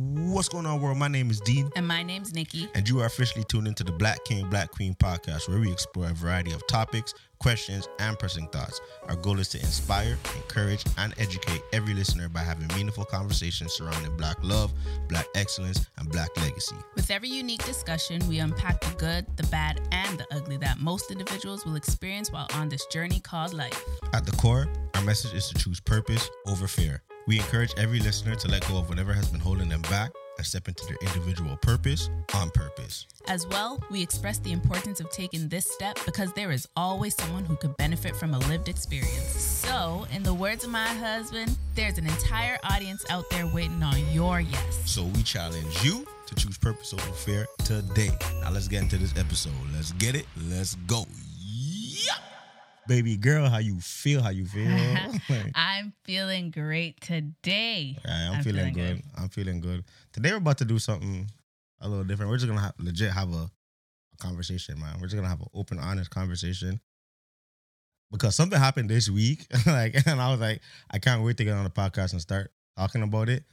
What's going on, world? My name is Dean, And my name's Nicky. and you are officially tuned into the Black King, Black Queen podcast, where we explore a variety of topics, questions, and pressing thoughts. Our goal is to inspire, encourage, and educate every listener by having meaningful conversations surrounding Black love, Black excellence, and Black legacy. With every unique discussion, we unpack the good, the bad, and the ugly that most individuals will experience while on this journey called life. At the core, our message is to choose purpose over fear. We encourage every listener to let go of whatever has been holding them back and step into their individual purpose on purpose. As well, we express the importance of taking this step because there is always someone who could benefit from a lived experience. So, in the words of my husband, there's an entire audience out there waiting on your yes. So we challenge you to choose purpose over fear today. Now let's get into this episode. Let's get it. Let's go. Yeah. Baby girl, how you feel? How you feel? Like, I'm feeling great today. yeah, I'm, I'm feeling, feeling good. good. I'm feeling good. Today we're about to do something a little different. We're just gonna have, legit have a, a conversation, man. We're just gonna have an open, honest conversation. Because something happened this week, like, and I was like, I can't wait to get on the podcast and start talking about it.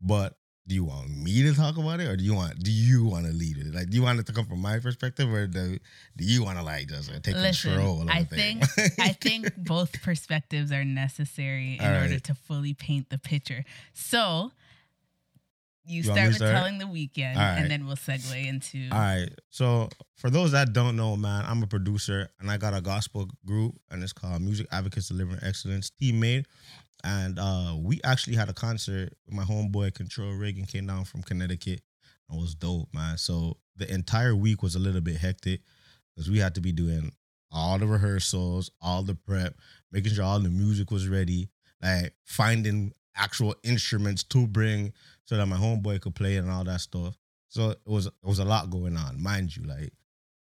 But do you want me to talk about it, or do you want do you want to lead it? Like, do you want it to come from my perspective, or do, do you want to like just uh, take Listen, control? of I think I think both perspectives are necessary in All order to fully paint the picture. So you, You start with start? telling the weekend, right. and then we'll segue into. All right. So for those that don't know, man, I'm a producer and I got a gospel group and it's called Music Advocates Delivering Excellence Team Made. And uh we actually had a concert my homeboy Control Reagan came down from Connecticut. It was dope, man. So the entire week was a little bit hectic because we had to be doing all the rehearsals, all the prep, making sure all the music was ready, like finding actual instruments to bring so that my homeboy could play and all that stuff. So it was it was a lot going on, mind you. Like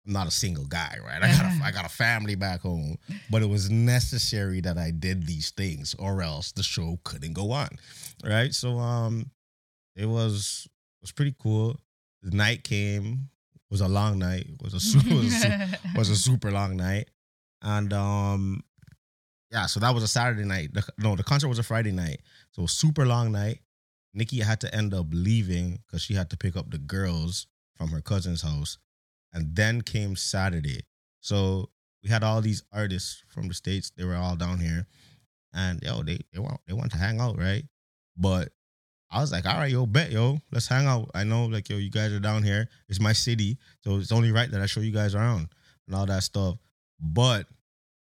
I'm not a single guy, right? I got a, I got a family back home, but it was necessary that I did these things, or else the show couldn't go on, right? So um, it was it was pretty cool. The night came it was a long night. It was a su- was a, was a super long night, and um, yeah. So that was a Saturday night. The, no, the concert was a Friday night. So super long night. Nicky had to end up leaving because she had to pick up the girls from her cousin's house, and then came Saturday. So we had all these artists from the states. They were all down here, and yo, they they want they want to hang out, right? But I was like, all right, yo, bet, yo, let's hang out. I know, like, yo, you guys are down here. It's my city, so it's only right that I show you guys around and all that stuff. But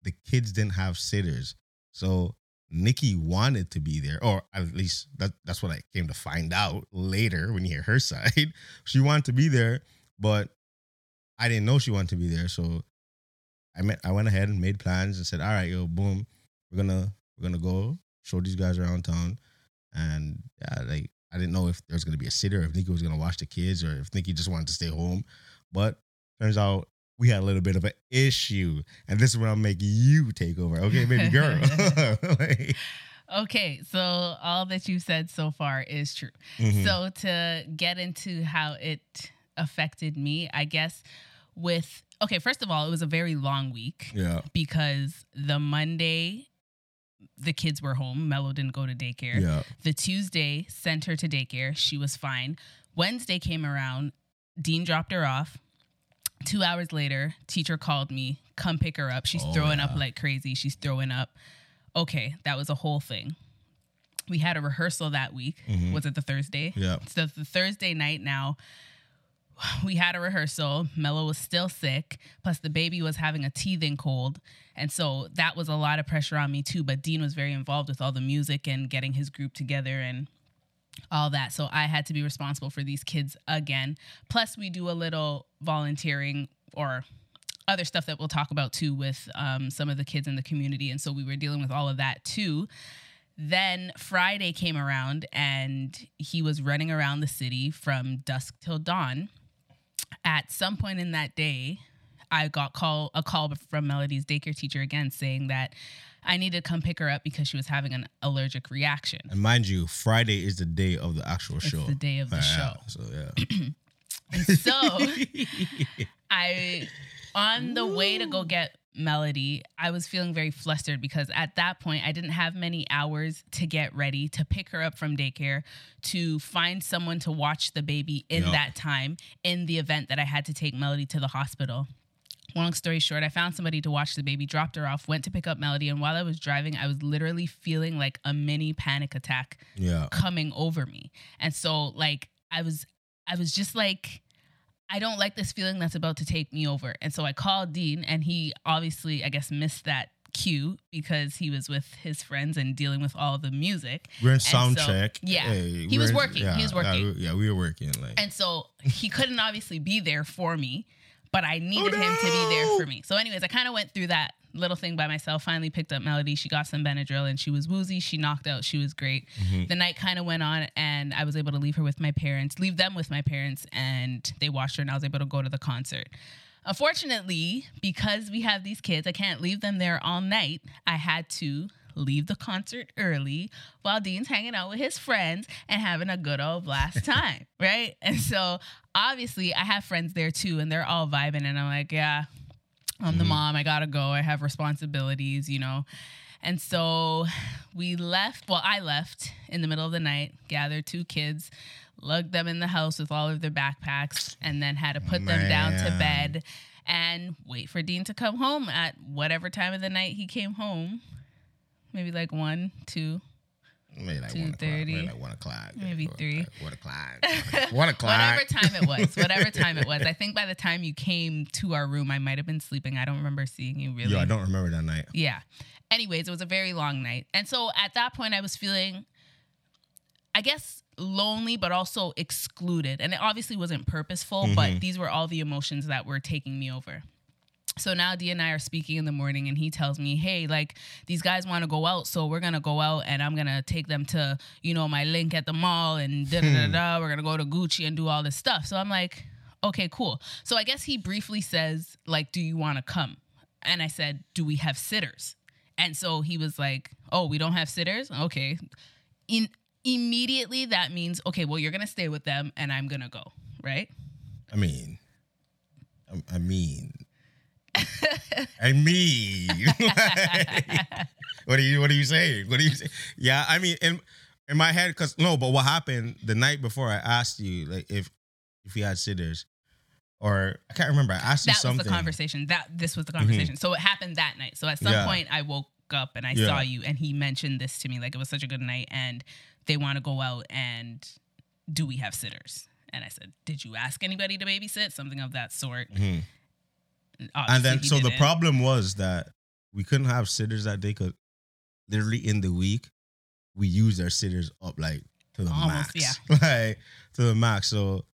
the kids didn't have sitters, so Nicky wanted to be there, or at least that, that's what I came to find out later when you hear her side. she wanted to be there, but I didn't know she wanted to be there. So I met, I went ahead and made plans and said, "All right, yo, boom, we're gonna we're gonna go show these guys around town." And yeah, like I didn't know if there was gonna be a sitter, if Nicky was gonna watch the kids, or if Nicky just wanted to stay home. But turns out we had a little bit of an issue, and this is where I'll make you take over, okay, baby girl. Like, okay, so all that you said so far is true. mhm. So to get into how it affected me, I guess with okay, first of all, it was a very long week yeah, because the Monday the kids were home. Mello didn't go to daycare. yeah, The Tuesday sent her to daycare. She was fine. Wednesday came around. Dean dropped her off. Two hours later, teacher called me, come pick her up. She's Oh, throwing up like crazy. She's throwing up. Okay, that was a whole thing. We had a rehearsal that week. Mhm. Was it the Thursday? yeah. So the Thursday night now, we had a rehearsal. Mello was still sick. Plus, the baby was having a teething cold. And so that was a lot of pressure on me, too. But Dean was very involved with all the music and getting his group together and all that. So I had to be responsible for these kids again. Plus, we do a little volunteering or other stuff that we'll talk about too with um, some of the kids in the community. And so we were dealing with all of that too. Then Friday came around and he was running around the city from dusk till dawn. At some point in that day, I got call a call from Melody's daycare teacher again saying that I needed to come pick her up because she was having an allergic reaction. And mind you, Friday is the day of the actual It's show. the day of the Yeah, show. So yeah. So I on the way to go get Melody, I was feeling very flustered because at that point I didn't have many hours to get ready, to pick her up from daycare, to find someone to watch the baby in that time in the event that I had to take Melody to the hospital. Long story short, I found somebody to watch the baby, dropped her off, went to pick up Melody, and while I was driving, I was literally feeling like a mini panic attack Yeah. coming over me. And so like I was I was just like I don't like this feeling that's about to take me over. And so I called Dean and he obviously I guess missed that cue because he was with his friends and dealing with all the music. We're in so- sound check. yeah. Hey, He was working. Yeah, He was working. yeah, we were working. Like, And so he couldn't obviously be there for me, but I needed him to be there for me. So, anyways, I kind of went through that little thing by myself. Finally picked up Melody. She got some Benadryl and she was woozy. She knocked out. She was great. Mhm. The night kind of went on, and I was able to leave her with my parents, leave them with my parents, and they watched her, and I was able to go to the concert. Unfortunately, because we have these kids, I can't leave them there all night. I had to leave the concert early while Dean's hanging out with his friends and having a good old blast time, right? And so obviously, I have friends there too, and they're all vibing, and I'm like, yeah, I'm the Mhm. mom. I gotta go. I have responsibilities, you know. And so we left. Well, I left in the middle of the night, gathered two kids, lugged them in the house with all of their backpacks, and then had to put them down to bed and wait for Dean to come home at whatever time of the night he came home. Maybe like one, two. maybe like one o'clock. 2:30. Maybe like one o'clock. Maybe Or, three. like, One o'clock. One o'clock. Whatever time it was, whatever time it was. I think by the time you came to our room, I might have been sleeping. I don't remember seeing you really. Yo, I don't remember that night. Yeah. Anyways, it was a very long night. And so at that point, I was feeling, I guess, lonely, but also excluded. And it obviously wasn't purposeful, Mhm. but these were all the emotions that were taking me over. So now D and I are speaking in the morning, and he tells me, "Hey, like these guys want to go out, so we're gonna go out, and I'm gonna take them to, you know, my link at the mall, and da da da hmm. da. We're gonna go to Gucci and do all this stuff." So I'm like, "Okay, cool." So I guess he briefly says, "Like, do you want to come?" And I said, "Do we have sitters?" And so he was like, "Oh, we don't have sitters. Okay." In immediately that means, okay, well, you're gonna stay with them, and I'm gonna go, right? I mean, I, I mean, I mean, what are you? What are you saying? What are you saying? Yeah, I mean, in in my head, because no, but what happened the night before? I asked you like if if you had sitters, or I can't remember. I asked you something. that was the conversation. That this was the conversation. So it happened that night. So at some Yeah. point, I woke up and I Yeah. saw you, and he mentioned this to me. Like it was such a good night, and they want to go out. And do we have sitters? And I said, Did you ask anybody to babysit? Something of that sort. Mhm. Oh, and then, so the problem was that we couldn't have sitters that day because literally in the week we used our sitters up like to the Almost, max, like to the max. So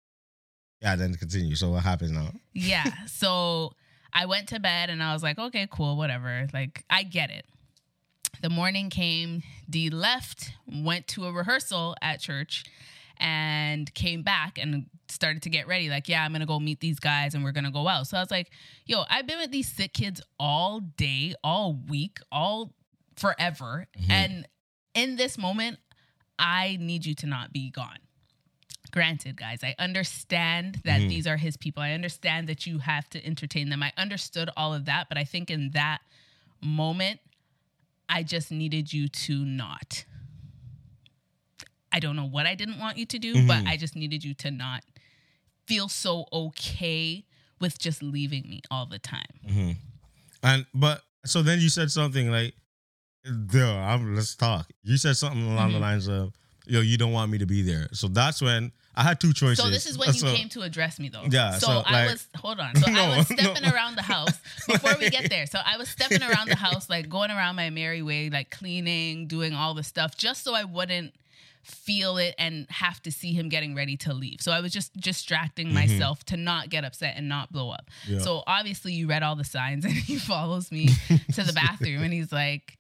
yeah, then continue. So what happens now? yeah. So I went to bed and I was like, okay, cool, whatever. Like, I get it. The morning came, D left, went to a rehearsal at church, and came back and started to get ready. Like, yeah, I'm gonna go meet these guys and we're gonna go out. So I was like, yo, I've been with these sick kids all day, all week, all forever. Mhm. And in this moment, I need you to not be gone. Granted, guys, I understand that Mhm. these are his people. I understand that you have to entertain them. I understood all of that, but I think in that moment, I just needed you to not. I don't know what I didn't want you to do, but Mhm. I just needed you to not feel so okay with just leaving me all the time. hmm And but so then you said something like, "Duh, I'm, let's talk." You said something along the Mhm. lines of, "Yo, you don't want me to be there." So that's when I had two choices. So this is when you So- came to address me, though. Yeah, So, so, I like- was hold on. So I was stepping no. around the house before we get there. So I was stepping around the house, like going around my merry way, like cleaning, doing all the stuff, just so I wouldn't feel it and have to see him getting ready to leave. So I was just distracting Mhm. myself to not get upset and not blow up. Yeah. So obviously you read all the signs and he follows me to the bathroom and he's like,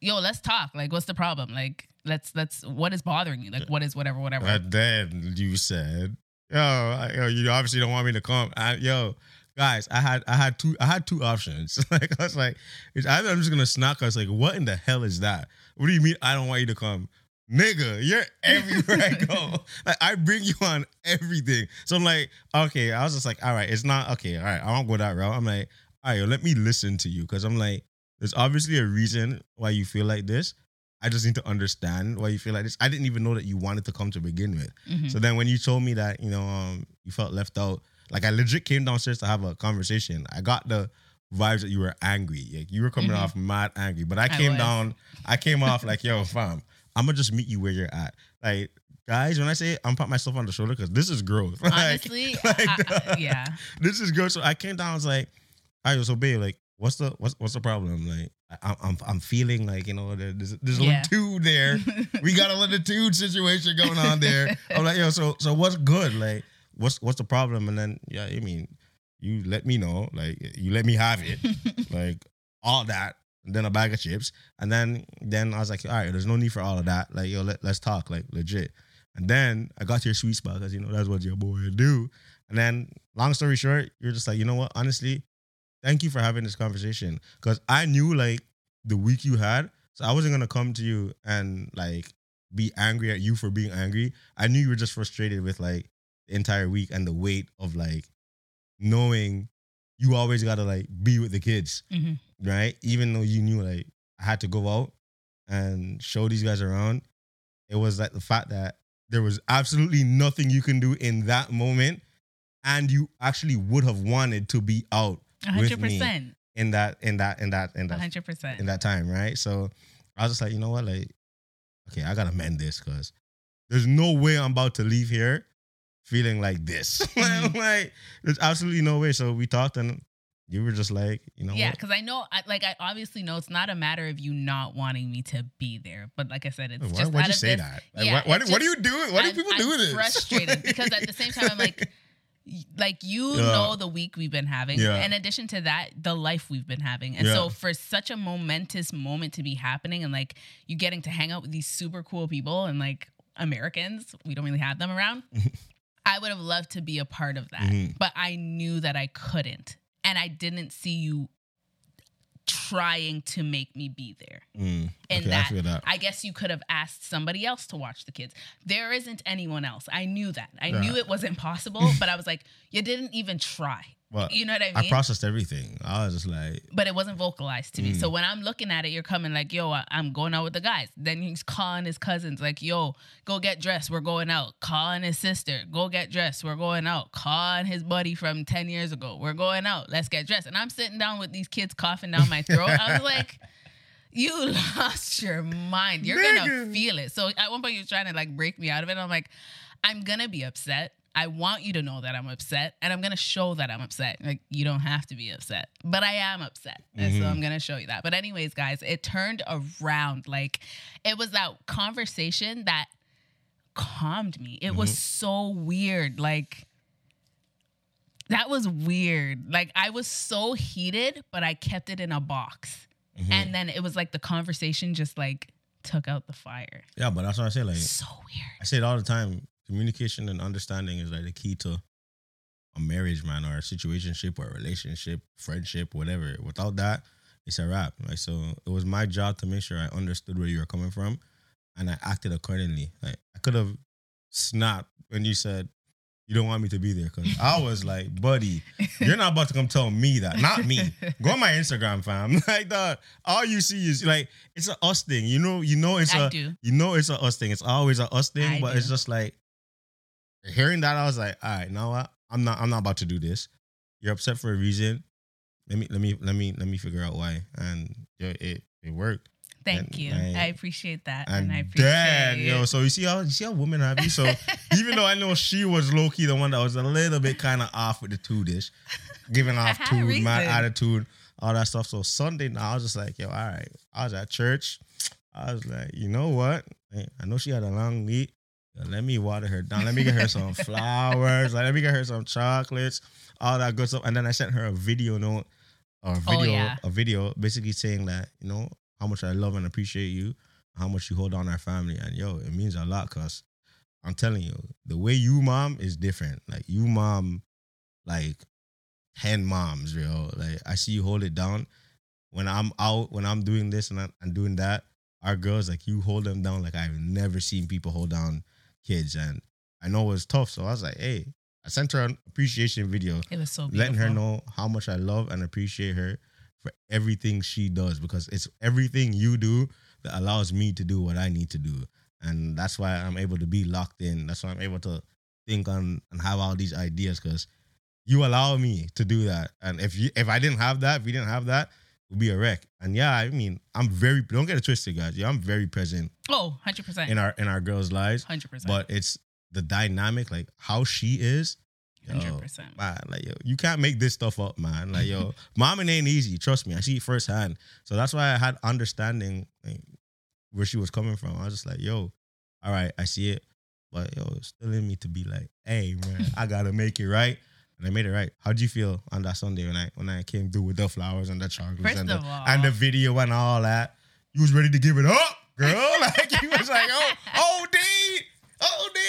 "Yo, let's talk. Like, what's the problem? Like, let's let's what is bothering you? Like, what is whatever whatever." But then you said, "Yo, I- yo, you obviously don't want me to come." I, yo, guys, I had I had two I had two options. like I was like, it's either I'm just gonna snack. I was like, "What in the hell is that? What do you mean I don't want you to come?" Nigga, you're everywhere I go. Like I bring you on everything. So I'm like, okay. I was just like, all right, it's not okay. All right, I won't go that route. I'm like, all right, let me listen to you. Cause I'm like, there's obviously a reason why you feel like this. I just need to understand why you feel like this. I didn't even know that you wanted to come to begin with. Mhm. So then when you told me that, you know, um, you felt left out, like I legit came downstairs to have a conversation. I got the vibes that you were angry. Like you were coming Mhm. off mad angry. But I I came was. down, I came off like, yo, fam, I'm gonna just meet you where you're at. Like, guys, when I say I'm pat myself on the shoulder, because this is growth. Like, Honestly, like, I- I- yeah. this is growth. So I came down, I was like, all right, so babe, like, what's the what's what's the problem? Like, I, I'm I'm feeling like you know there's there's a Yeah. little dude there. we got a little dude situation going on there. I'm like, yo, so so what's good? Like, what's what's the problem? And then yeah, I mean, you let me know, like you let me have it, like all that. Then a bag of chips, and then then I was like, all right, there's no need for all of that. Like, yo, let, let's talk, like legit. And then I got to your sweet spot because you know that's what your boy do. And then, long story short, you're just like, you know what? Honestly, thank you for having this conversation because I knew like the week you had, so I wasn't gonna come to you and like be angry at you for being angry. I knew you were just frustrated with like the entire week and the weight of like knowing you always gotta like be with the kids, Mhm. Right? Even though you knew like I had to go out and show these guys around, it was like the fact that there was absolutely nothing you can do in that moment, and you actually would have wanted to be out A with hundred me in that in that in that in that hundred percent. in that time, right? So I was just like, you know what, like, okay, I gotta mend this because there's no way I'm about to leave here feeling like this. Mhm. like, there's absolutely no way. So we talked, and you were just like, you know, Yeah, because I know, I, like, I obviously know it's not a matter of you not wanting me to be there, but like I said, it's Why, just why'd out you of say this, that? Like, yeah, why, why, what are you doing? Why do people I'm do this? Frustrated because at the same time, I'm like, like you Yeah. know the week we've been having. Yeah. In addition to that, the life we've been having, and Yeah. so for such a momentous moment to be happening, and like you getting to hang out with these super cool people and like Americans, we don't really have them around. I would have loved to be a part of that, Mhm. but I knew that I couldn't, and I didn't see you trying to make me be there. Mm, And okay, I that, feel that. I guess you could have asked somebody else to watch the kids. There isn't anyone else. I knew that. I Yeah. knew it wasn't possible, but I was like, you didn't even try. But You know what I mean? I processed everything. I was just like, but it wasn't vocalized to me. Mm. So when I'm looking at it, you're coming like, yo, I- I'm going out with the guys. Then he's calling his cousins, like, yo, go get dressed. We're going out. Calling his sister, go get dressed. We're going out. Calling his buddy from 10 years ago, we're going out. Let's get dressed. And I'm sitting down with these kids coughing down my throat. I was like, you lost your mind. You're gonna feel it. So at one point, you're trying to like break me out of it. I'm like, I'm gonna be upset. I want you to know that I'm upset, and I'm gonna show that I'm upset. Like you don't have to be upset, but I am upset, and so Mhm. I'm gonna show you that. But anyways, guys, it turned around. Like it was that conversation that calmed me. It was Mhm. so weird. Like that was weird. Like I was so heated, but I kept it in a box. mhm. And then it was like the conversation just like took out the fire. yeah, but that's what I say. Like, So weird. I say it all the time. Communication and understanding is like the key to a marriage, man, or a situationship or a relationship, friendship, whatever. Without that, it's a wrap. Like so, it was my job to make sure I understood where you were coming from, and I acted accordingly. Like I could have snapped when you said you don't want me to be there, because I was like, buddy, you're not about to come tell me that, not me. Go on my Instagram, fam. Like that, all you see is like it's a us thing. You know, you know it's I a do. you know it's a us thing. It's always a us thing, I but it's just like hearing that. I was like, all right, now what? I'm not. I'm not about to do this. You're upset for a reason. Let me. Let me. Let me. Let me figure out why. And yeah, it it worked. Thank And you. I- I appreciate that. And, And, I appreciate then, it. yo, so you see how you see how women have you. So even though I know she was low key the one that was a little bit kind of off with the two dish, giving off two, my attitude, all that stuff. So Sunday now I was just like, yo, all right. I was at church. I was like, you know what? I know she had a long week. Let me water her down. Let me get her some flowers. Like, let me get her some chocolates, all that good stuff. And then I sent her a video note or a Oh, video, yeah. a video basically saying that, you know, how much I love and appreciate you, how much you hold on our family. And yo, it means a lot because I'm telling you, the way you mom is different. Like you mom, like 10 moms, yo. Like I see you hold it down. When I'm out, when I'm doing this and I'm, and doing that, our girls, like you hold them down like I've never seen people hold down kids. And I know it was tough. So I was like, hey, I sent her an appreciation video, It was so beautiful. letting her know how much I love and appreciate her for everything she does because it's everything you do that allows me to do what I need to do. And that's why I'm able to be locked in. That's why I'm able to think on and have all these ideas because you allow me to do that. And if you if I didn't have that, if you didn't have that, would be a wreck. And yeah, I mean, I'm very don't get it twisted, guys. Yeah, I'm very present Oh, 100%. in our in our girls' lives. 100%. But it's the dynamic, like how she is. 100%. man, like yo, you can't make this stuff up, man. Like yo, momming ain't easy. Trust me, I see it firsthand. So that's why I had understanding like, where she was coming from. I was just like, yo, all right, I see it, but yo, it's still in me to be like, hey, man, I gotta make it right. And I made it right. How'd you feel on that Sunday when I when I came through with the flowers and the chocolates and the, all- and the video and all that? You was ready to give it up, girl. like you was like, oh, oh, D, oh, D.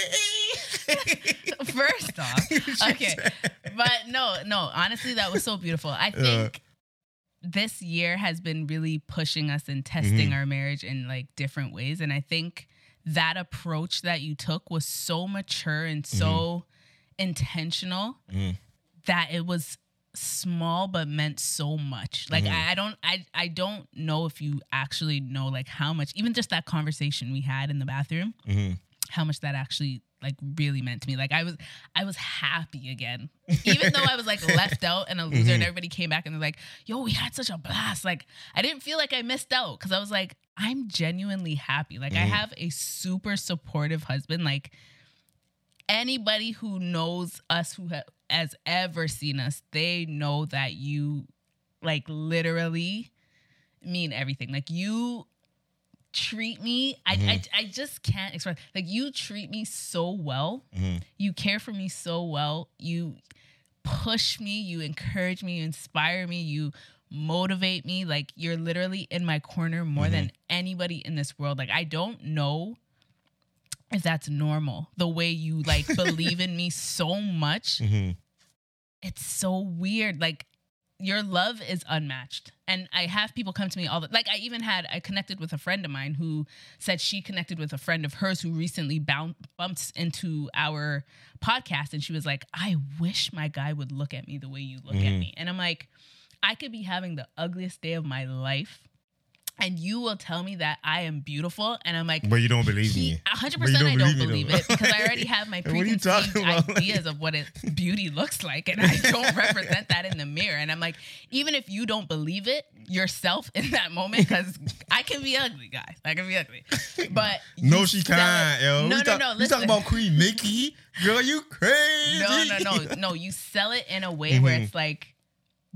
First off, okay. But no, no, honestly, that was so beautiful. I think this year has been really pushing us and testing Mhm. our marriage in like different ways. And I think that approach that you took was so mature and so intentional Mhm. that it was small but meant so much like Mhm. I, I don't I, I don't know if you actually know like how much even just that conversation we had in the bathroom hmm how much that actually like really meant to me. Like I was I was happy again. Even though I was like left out and a loser and Mhm. everybody came back and they're like, "Yo, we had such a blast." Like I didn't feel like I missed out cuz I was like, I'm genuinely happy. Like I Mhm. have a super supportive husband. Like anybody who knows us who ha- has ever seen us, they know that you like literally mean everything. Like you treat me I, Mhm. I I just can't express like you treat me so well. Hmm you care for me so well. You push me you encourage me you inspire me you motivate me. Like you're literally in my corner more than anybody in this world. Like i don't know if that's normal the way you like believe in me so much hmm it's so weird. Like your love is unmatched. And I have people come to me all the like I even had I connected with a friend of mine who said she connected with a friend of hers who recently bound, bumped into our podcast and she was like, "I wish my guy would look at me the way you look at Mhm. me." And I'm like, I could be having the ugliest day of my life and you will tell me that I am beautiful and I'm like But you don't believe he- me. a hundred But you percent, I don't believe believe it because I already have my preconceived ideas of what it, beauty looks like, and I don't represent that in the mirror. And I'm like, even if you don't believe it yourself in that moment, because I can be ugly, guys, I can be ugly, but No, you she can't, yo. No, we no, talk, no. Listen. talking about Queen Nicky, girl. You crazy? no, no, no, no. You sell it in a way where Mhm. it's like,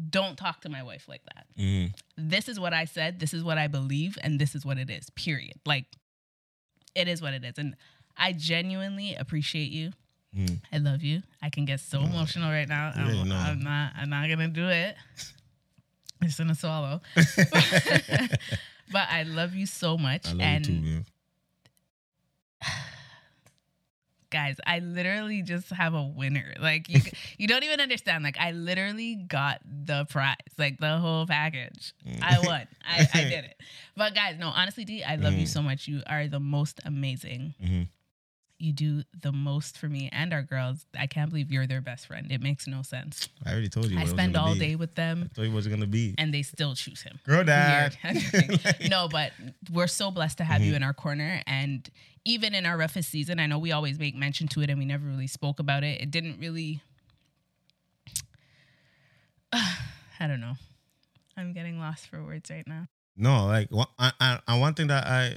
don't talk to my wife like that. Mhm. this is what I said, this is what I believe, and this is what it is. Period. Like it is what it is. And I genuinely appreciate you. Mhm. I love you. I can get so No. emotional right now. I'm, no. I'm not I'm not gonna do it. I'm just gonna swallow. but I love you so much. I love and you too. Guys, I literally just have a winner. Like you you don't even understand. Like I literally got the prize, like the whole package. I won. I, I did it. But guys, no, honestly, D, I love you Mhm. so much. You are the most amazing. Mhm. You do the most for me and our girls. I can't believe you're their best friend. It makes no sense. I already told you. I what it was spend all be. day with them I told you what it was gonna be. and they still choose him. Girl, dad. Weird. no, but we're so blessed to have you Mhm. in our corner. And even in our roughest season, I know we always make mention to it and we never really spoke about it. It didn't really. I don't know. I'm getting lost for words right now. No, like one, I, I, I, one thing that I,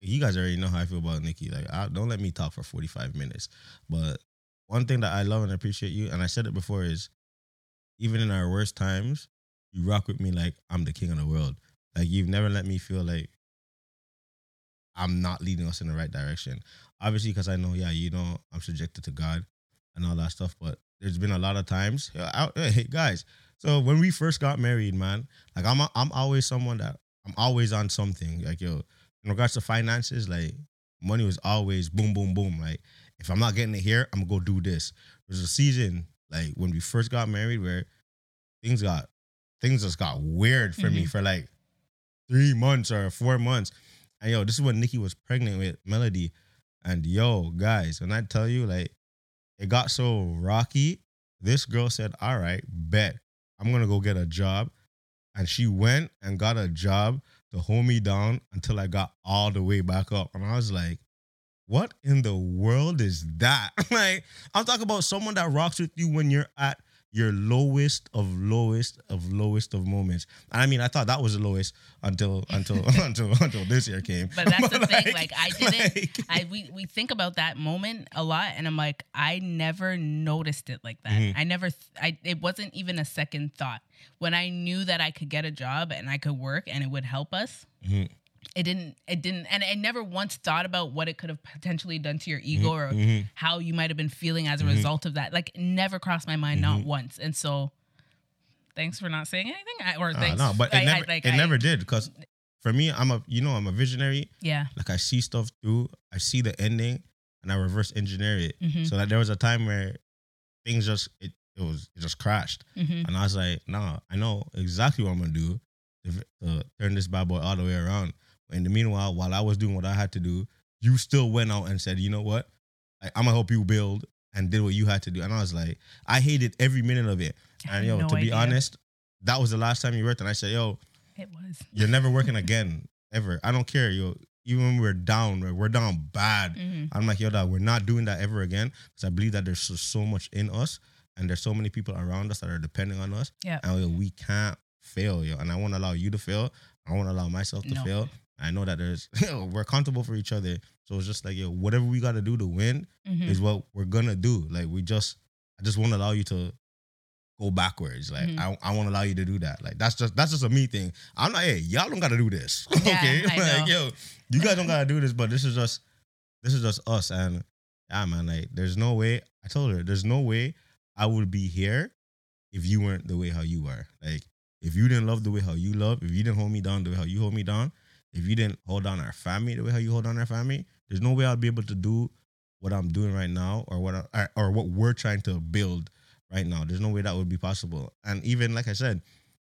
you guys already know how I feel about Nicky. Like, I, don't let me talk for forty five minutes. But one thing that I love and appreciate you, and I said it before, is even in our worst times, you rock with me like I'm the king of the world. Like you've never let me feel like I'm not leading us in the right direction. Obviously, because I know, yeah, you know, I'm subjected to God and all that stuff. But there's been a lot of times, I, hey guys. So when we first got married, man, like I'm, I'm always someone that I'm always on something. Like yo, in regards to finances, like money was always boom, boom, boom. Like if I'm not getting it here, I'm gonna go do this. There's a season like when we first got married where things got things just got weird for me Mhm. for like three months or four months. And yo, this is when Nicky was pregnant with Melody. And yo, guys, when I tell you, like, it got so rocky. This girl said, "All right, bet I'm gonna go get a job," and she went and got a job to hold me down until I got all the way back up. And I was like, "What in the world is that?" like, I'm talking about someone that rocks with you when you're at your lowest of lowest of lowest of moments. And I mean, I thought that was the lowest until until until until this year came. But that's the thing. Like I didn't. like- I we we think about that moment a lot, and I'm like, I never noticed it like that. Mhm. I never. I it wasn't even a second thought when I knew that I could get a job and I could work and it would help us. Mhm. It didn't. It didn't. And I never once thought about what it could have potentially done to your ego or Mhm. how you might have been feeling as a Mhm. result of that. Like, never crossed my mind, not Mhm. once. And so, thanks for not saying anything. I, or Uh, thanks. no, but it I- I- never like, it I- never did because for me, I'm a you know I'm a visionary. Yeah. Like I see stuff through, I see the ending, and I reverse engineer it. hmm So that there was a time where things just it, it was it just crashed, hmm and I was like, nah, I know exactly what I'm gonna do to, to turn this bad boy all the way around. In the meanwhile, while I was doing what I had to do, you still went out and said, you know what, like, I'm gonna help you build, and did what you had to do. And I was like, I hated every minute of it. I And yo, no to be idea. honest, that was the last time you worked, and I said, yo, it was. you're never working again ever. I don't care, yo. Even when we're down, we're- down bad. hmm I'm like, yo, dog, we're not doing that ever again because I believe that there's so, so much in us and there's so many people around us that are depending on us. Yeah. And yo, we can't fail, yo. And I won't allow you to fail. I won't allow myself to No. fail. I know that there's, we're accountable for each other. So it's just like, yo, whatever we got to do to win hmm is what we're gonna do. Like we just, I just won't allow you to go backwards. Like Mhm. I, I won't allow you to do that. Like that's just that's just a me thing. I'm not. Hey, y'all don't gotta do this. Yeah, okay, like yo, you guys don't gotta do this. But this is just, this is just us. And yeah, man. Like there's no way. I told her there's no way I would be here if you weren't the way how you are. Like if you didn't love the way how you love, if you didn't hold me down the way how you hold me down, if you didn't hold on our family the way how you hold on our family, there's no way I'd be able to do what I'm doing right now or what I, or, what we're trying to build right now. There's no way that would be possible. And even like I said,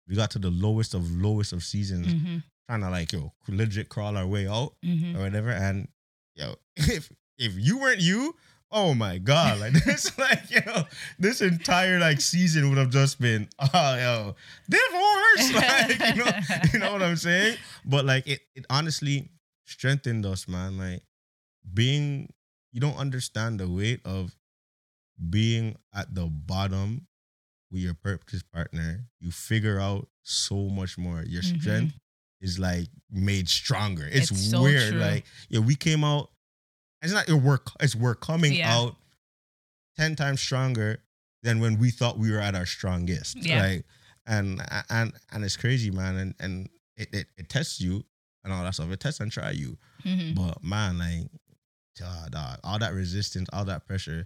we got to the lowest of lowest of seasons, hmm trying to like yo legit crawl our way out hmm or whatever. And yo, if if you weren't you, oh my god, like this, like yo, know, this entire like season would have just been oh yo divorce, like you know, you know what I'm saying. But like it, it honestly strengthened us, man. Like being, you don't understand the weight of being at the bottom with your purpose partner. You figure out so much more. Your Mhm. strength is like made stronger. It's, It's so weird. true. Like yeah, we came out. It's not your work. It's we're coming Yeah. out ten times stronger than when we thought we were at our strongest. Yeah. Like and and and it's crazy, man. And and it, it, it tests you and all that stuff. It tests and try you. hmm But man, like, God, dog, all that resistance, all that pressure.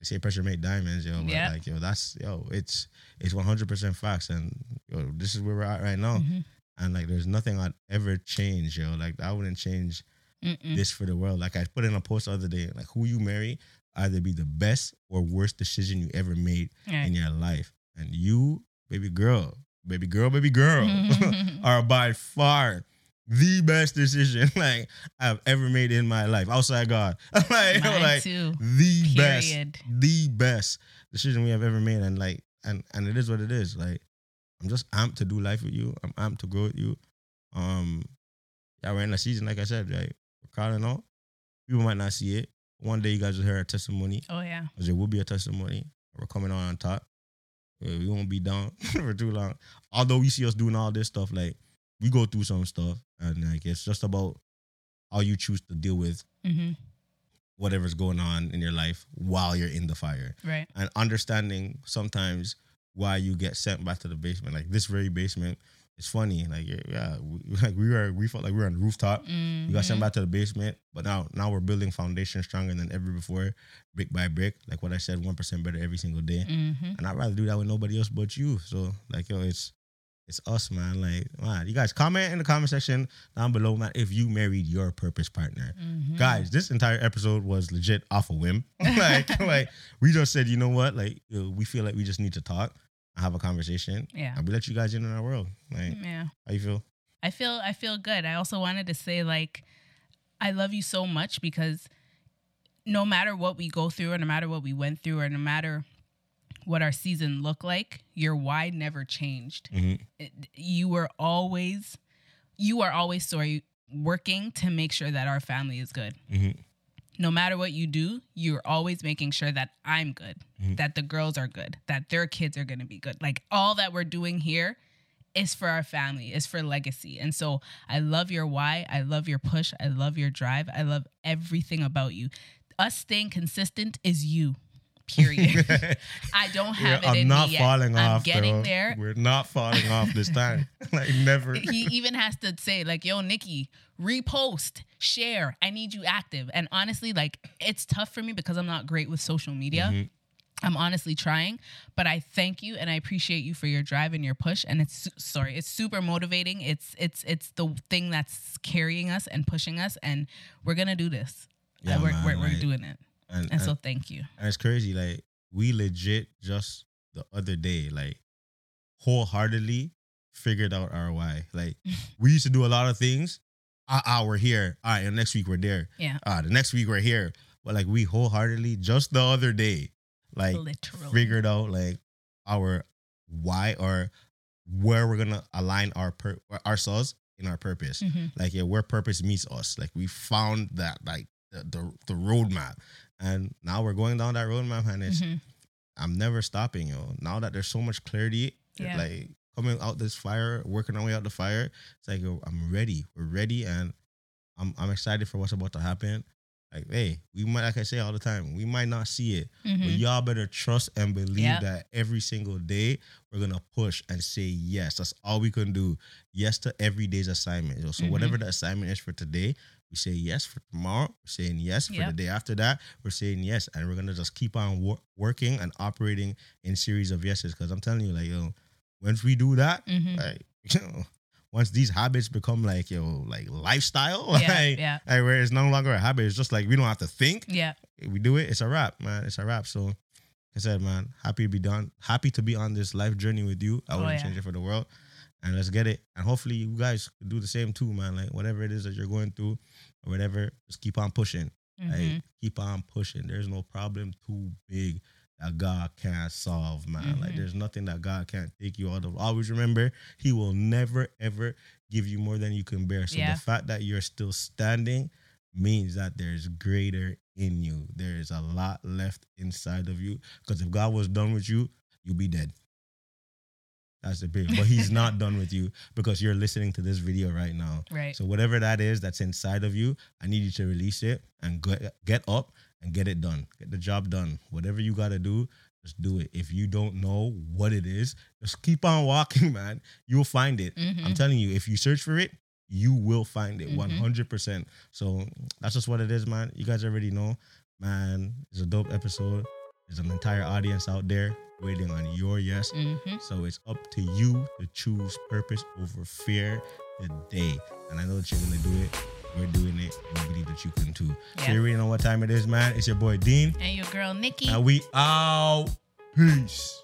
They say pressure make diamonds, yo. But Yeah. like, yo, that's yo, it's it's one hundred percent facts, and yo, this is where we're at right now. hmm And like, there's nothing I'd ever change, yo. Like, I wouldn't change Mm-mm. this for the world. Like, I put in a post the other day, like, who you marry either be the best or worst decision you ever made Right. in your life, and you, baby girl, baby girl, baby girl, are by far the best decision like I've ever made in my life outside God. like, Mine like too. the best, the best decision we have ever made, and like, and and it is what it is. Like, I'm just amped to do life with you. I'm amped to grow with you. Um, yeah, we're in a season, like I said, right? We're calling out. People might not see it. One day you guys will hear a testimony. Oh yeah. Because there will be a testimony. We're coming on on top. We won't be down for too long. Although we see us doing all this stuff, like we go through some stuff, and like it's just about how you choose to deal with hmm whatever's going on in your life while you're in the fire, Right. and understanding sometimes why you get sent back to the basement. Like this very basement, it's funny. Like yeah, we, like we were, we felt like we were on the rooftop. We got sent Mhm. back to the basement, but now now we're building foundation stronger than ever before, brick by brick. Like what I said, one percent better every single day. Mhm. And I'd rather do that with nobody else but you. So like yo, it's it's us, man. Like man, you guys comment in the comment section down below, man, if you married your purpose partner. Mhm. Guys, this entire episode was legit off a whim. like like we just said, you know what? Like we feel like we just need to talk and have a conversation. Yeah. And we let you guys in on our world. Like Yeah. how you feel? I feel I feel good. I also wanted to say like I love you so much because no matter what we go through, or no matter what we went through, or no matter what our season looked like, your why never changed. Mhm. It- you were always, you are always sorry working to make sure that our family is good. Mhm. No matter what you do, you're always making sure that I'm good, Mhm. that the girls are good, that their kids are going to be good. Like all that we're doing here is for our family, is for legacy. And so I love your why. I love your push. I love your drive. I love everything about you. Us staying consistent is you. Period. I don't have We're- it I'm in not me yet. falling I'm off. getting though. there. We're not falling off this time. like never. he even has to say like yo nicky repost share i need you active and honestly like it's tough for me because i'm not great with social media Mhm. i'm honestly trying but i thank you and i appreciate you for your drive and your push and it's sorry it's super motivating it's it's it's the thing that's carrying us and pushing us and we're gonna do this Yeah, we're, man, we're, we're like- doing it And, and so thank you and it's crazy. Like we legit just the other day, like wholeheartedly figured out our why. Like we used to do a lot of things. Ah, ah, we're here. All right, and next week we're there. yeah Ah, the next week we're here. But like we wholeheartedly just the other day, like literally figured out like our why or where we're gonna align our per- ourselves in our purpose. Mhm. Like yeah, where purpose meets us. Like we found that like the the, the roadmap, and now we're going down that roadmap, and it's Mhm. I'm never stopping, yo. Now that there's so much clarity, Yeah. like coming out this fire, working our way out the fire, it's like yo, I'm ready. We're ready, and I'm I'm excited for what's about to happen. Like, hey, we might, like I say all the time, we might not see it, but Mhm. y'all better trust and believe Yeah. that every single day we're gonna push and say yes. That's all we can do. Yes to every day's assignment. So Mhm. whatever the assignment is for today, we say yes for tomorrow. We're saying yes for the day after that. We're saying yes, and we're gonna just keep on wor- working and operating in series of yeses. Because I'm telling you, like yo, once we do that, Mhm. like you know, once these habits become like yo, like lifestyle, yeah like, yeah like where it's no longer a habit. It's just like we don't have to think yeah we do it, it's a wrap, man. It's a wrap. So, like I said, man, happy to be done. Happy to be on this life journey with you. I Oh, wouldn't yeah. change it for the world. And let's get it. And hopefully, you guys do the same too, man. Like whatever it is that you're going through, or whatever, just keep on pushing. Mhm. Like keep on pushing. There's no problem too big that God can't solve, man. Like Mhm. there's nothing that God can't take you out of. Always remember, He will never ever give you more than you can bear. So Yeah. the fact that you're still standing means that there's greater in you. There is a lot left inside of you. Because if God was done with you, you'll be dead. That's the big. But He's not done with you because you're listening to this video right now. right So whatever that is that's inside of you, I need you to release it and get get up and get it done. Get the job done. Whatever you got to do, just do it. If you don't know what it is, just keep on walking, man. You'll find it. Mhm. I'm telling you, if you search for it, you will find it Mhm. 100%. So that's just what it is, man. You guys already know, man. It's a dope episode. There's an entire audience out there waiting on your yes. Mhm. So it's up to you to choose purpose over fear today. And I know that you're gonna do it. We're doing it, and we believe that you can too. So you already know what time it is, man. It's your boy Dean, And your girl Nicky. and we out. Peace.